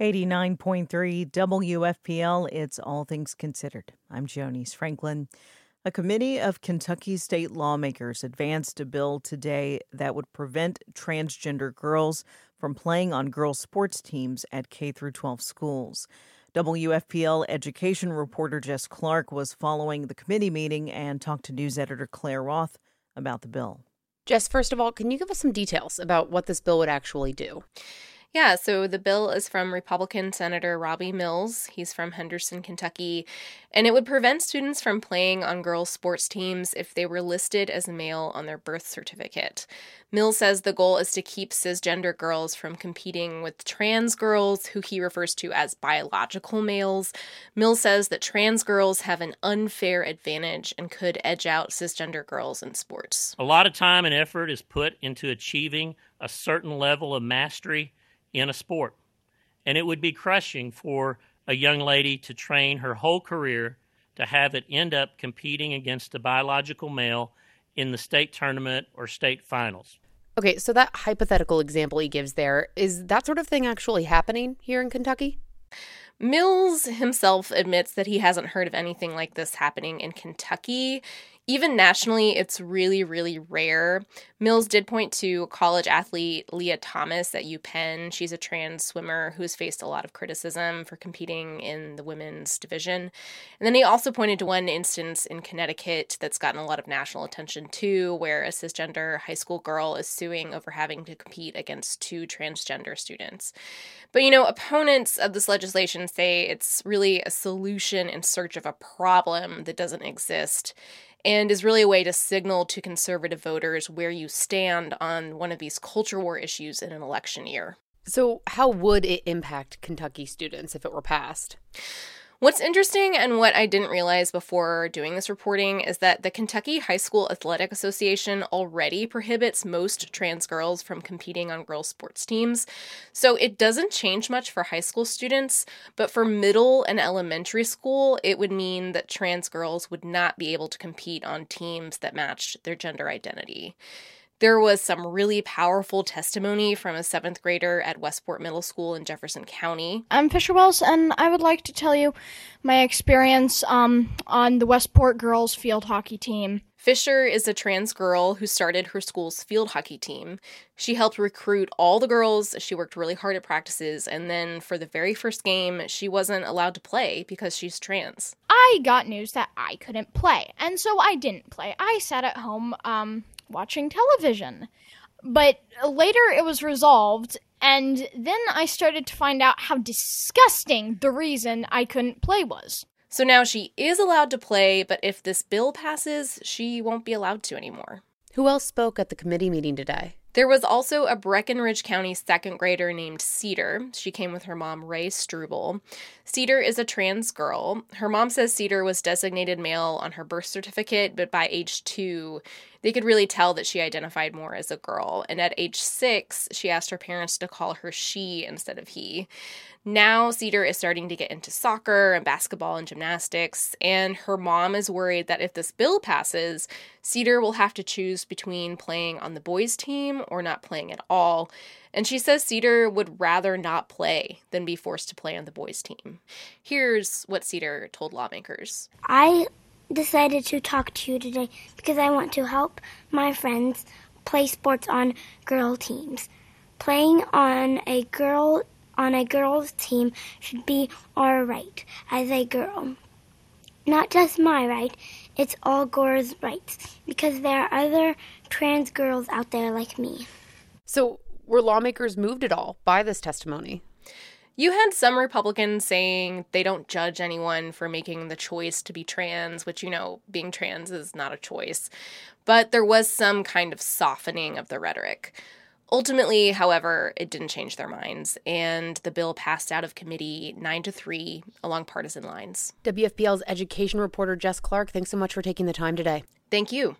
89.3 WFPL, it's All Things Considered. I'm Jonese Franklin. A committee of Kentucky state lawmakers advanced a bill today that would prevent transgender girls from playing on girls' sports teams at K 12 schools. WFPL education reporter Jess Clark was following the committee meeting and talked to news editor Claire Roth about the bill. Jess, first of all, can you give us some details about what this bill would actually do? Yeah, so the bill is from Republican Senator Robby Mills. He's from Henderson, Kentucky, and it would prevent students from playing on girls' sports teams if they were listed as male on their birth certificate. Mills says the goal is to keep cisgender girls from competing with trans girls, who he refers to as biological males. Mills says that trans girls have an unfair advantage and could edge out cisgender girls in sports. A lot of time and effort is put into achieving a certain level of mastery in a sport. And it would be crushing for a young lady to train her whole career to have it end up competing against a biological male in the state tournament or state finals. Okay, so that hypothetical example he gives there, is that sort of thing actually happening here in Kentucky? Mills himself admits that he hasn't heard of anything like this happening in Kentucky. Even nationally, it's really, really rare. Mills did point to college athlete Lia Thomas at UPenn. She's a trans swimmer who's faced a lot of criticism for competing in the women's division. And then he also pointed to one instance in Connecticut that's gotten a lot of national attention too, where a cisgender high school girl is suing over having to compete against two transgender students. But you know, opponents of this legislation say it's really a solution in search of a problem that doesn't exist and is really a way to signal to conservative voters where you stand on one of these culture war issues in an election year. So, how would it impact Kentucky students if it were passed? What's interesting and what I didn't realize before doing this reporting is that the Kentucky High School Athletic Association already prohibits most trans girls from competing on girls' sports teams. So it doesn't change much for high school students, but for middle and elementary school, it would mean that trans girls would not be able to compete on teams that matched their gender identity. There was some really powerful testimony from a seventh grader at Westport Middle School in Jefferson County. I'm Fisher Wells, and I would like to tell you my experience um, on the Westport girls field hockey team. Fisher is a trans girl who started her school's field hockey team. She helped recruit all the girls, she worked really hard at practices, and then for the very first game, she wasn't allowed to play because she's trans. I got news that I couldn't play, and so I didn't play. I sat at home um, watching television. But later it was resolved, and then I started to find out how disgusting the reason I couldn't play was. So now she is allowed to play, but if this bill passes, she won't be allowed to anymore. Who else spoke at the committee meeting today? There was also a Breckinridge County second grader named Cedar. She came with her mom, Ray Struble. Cedar is a trans girl. Her mom says Cedar was designated male on her birth certificate, but by age two, they could really tell that she identified more as a girl. And at age six, she asked her parents to call her she instead of he. Now, Cedar is starting to get into soccer and basketball and gymnastics, and her mom is worried that if this bill passes, Cedar will have to choose between playing on the boys' team or not playing at all. And she says Cedar would rather not play than be forced to play on the boys' team. Here's what Cedar told lawmakers I decided to talk to you today because I want to help my friends play sports on girl teams. Playing on a girl on a girls team should be our right as a girl. Not just my right, it's all girls' rights because there are other trans girls out there like me. So, were lawmakers moved at all by this testimony? You had some Republicans saying they don't judge anyone for making the choice to be trans, which, you know, being trans is not a choice. But there was some kind of softening of the rhetoric. Ultimately, however, it didn't change their minds, and the bill passed out of committee 9 to 3 along partisan lines. WFPL's education reporter Jess Clark, thanks so much for taking the time today. Thank you.